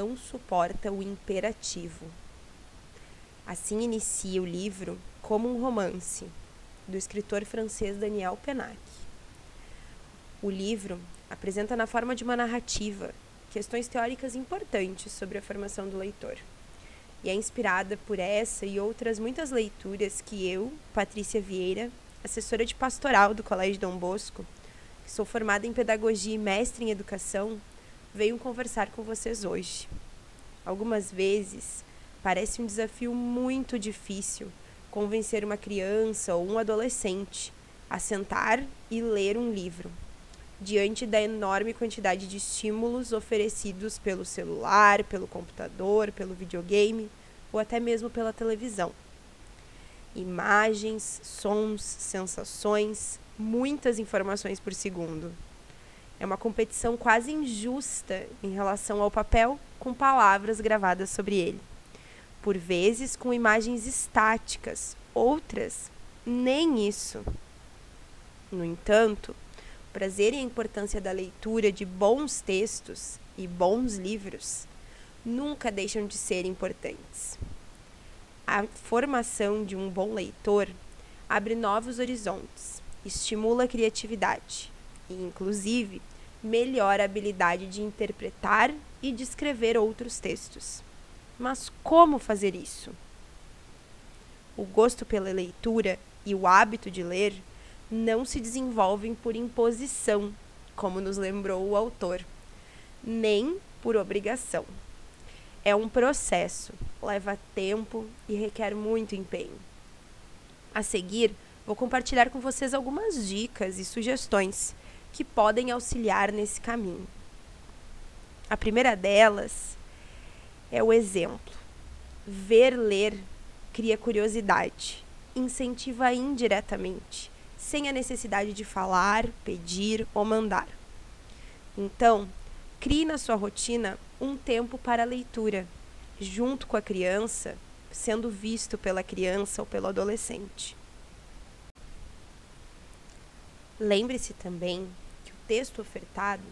não suporta o imperativo. Assim inicia o livro como um romance, do escritor francês Daniel Pennac. O livro apresenta na forma de uma narrativa questões teóricas importantes sobre a formação do leitor. E é inspirada por essa e outras muitas leituras que eu, Patrícia Vieira, assessora de pastoral do Colégio Dom Bosco, que sou formada em pedagogia e mestre em educação, venho conversar com vocês hoje. Algumas vezes parece um desafio muito difícil convencer uma criança ou um adolescente a sentar e ler um livro, diante da enorme quantidade de estímulos oferecidos pelo celular, pelo computador, pelo videogame ou até mesmo pela televisão. Imagens, sons, sensações, muitas informações por segundo. É uma competição quase injusta em relação ao papel com palavras gravadas sobre ele. Por vezes com imagens estáticas, outras nem isso. No entanto, o prazer e a importância da leitura de bons textos e bons livros nunca deixam de ser importantes. A formação de um bom leitor abre novos horizontes, estimula a criatividade e, inclusive, melhora a habilidade de interpretar e de escrever outros textos. Mas como fazer isso? O gosto pela leitura e o hábito de ler não se desenvolvem por imposição, como nos lembrou o autor, nem por obrigação. É um processo, leva tempo e requer muito empenho. A seguir, vou compartilhar com vocês algumas dicas e sugestões que podem auxiliar nesse caminho. A primeira delas é o exemplo. Ver ler cria curiosidade, incentiva indiretamente, sem a necessidade de falar, pedir ou mandar. Então, crie na sua rotina um tempo para a leitura, junto com a criança, sendo visto pela criança ou pelo adolescente. Lembre-se também que o texto ofertado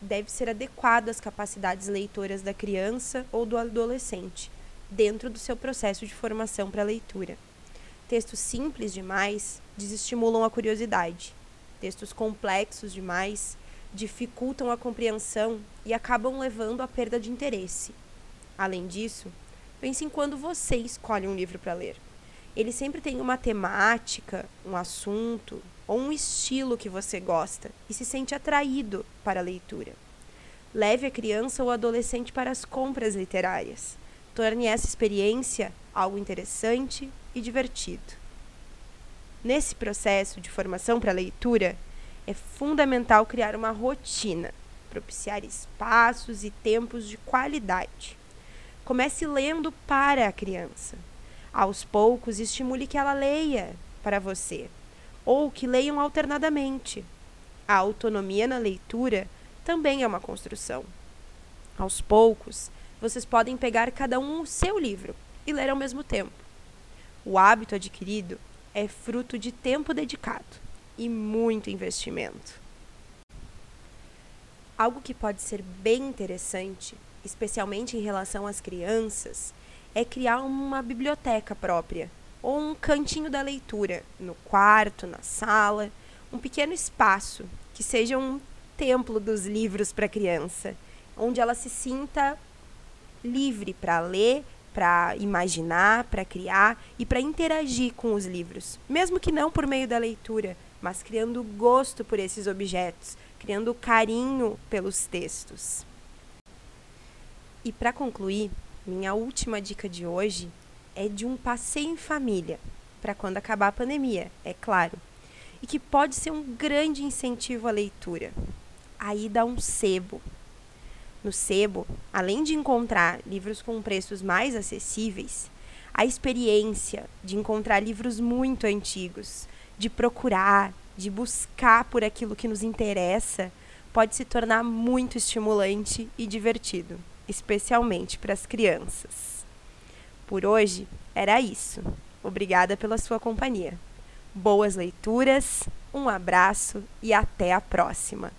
deve ser adequado às capacidades leitoras da criança ou do adolescente, dentro do seu processo de formação para a leitura. Textos simples demais desestimulam a curiosidade. Textos complexos demais dificultam a compreensão e acabam levando à perda de interesse. Além disso, pense em quando você escolhe um livro para ler. Ele sempre tem uma temática, um assunto ou um estilo que você gosta e se sente atraído para a leitura. Leve a criança ou adolescente para as compras literárias. Torne essa experiência algo interessante e divertido. Nesse processo de formação para a leitura, é fundamental criar uma rotina, propiciar espaços e tempos de qualidade. Comece lendo para a criança. Aos poucos, estimule que ela leia para você, ou que leiam alternadamente. A autonomia na leitura também é uma construção. Aos poucos, vocês podem pegar cada um o seu livro e ler ao mesmo tempo. O hábito adquirido é fruto de tempo dedicado e muito investimento. Algo que pode ser bem interessante, especialmente em relação às crianças, é criar uma biblioteca própria ou um cantinho da leitura no quarto, na sala, um pequeno espaço que seja um templo dos livros para a criança, onde ela se sinta livre para ler, para imaginar, para criar e para interagir com os livros, mesmo que não por meio da leitura, mas criando gosto por esses objetos, criando carinho pelos textos. E para concluir, minha última dica de hoje é de um passeio em família, para quando acabar a pandemia, é claro, e que pode ser um grande incentivo à leitura. Aí dá um sebo. No sebo, além de encontrar livros com preços mais acessíveis, a experiência de encontrar livros muito antigos, de procurar, de buscar por aquilo que nos interessa, pode se tornar muito estimulante e divertido, especialmente para as crianças. Por hoje era isso. Obrigada pela sua companhia. Boas leituras, um abraço e até a próxima!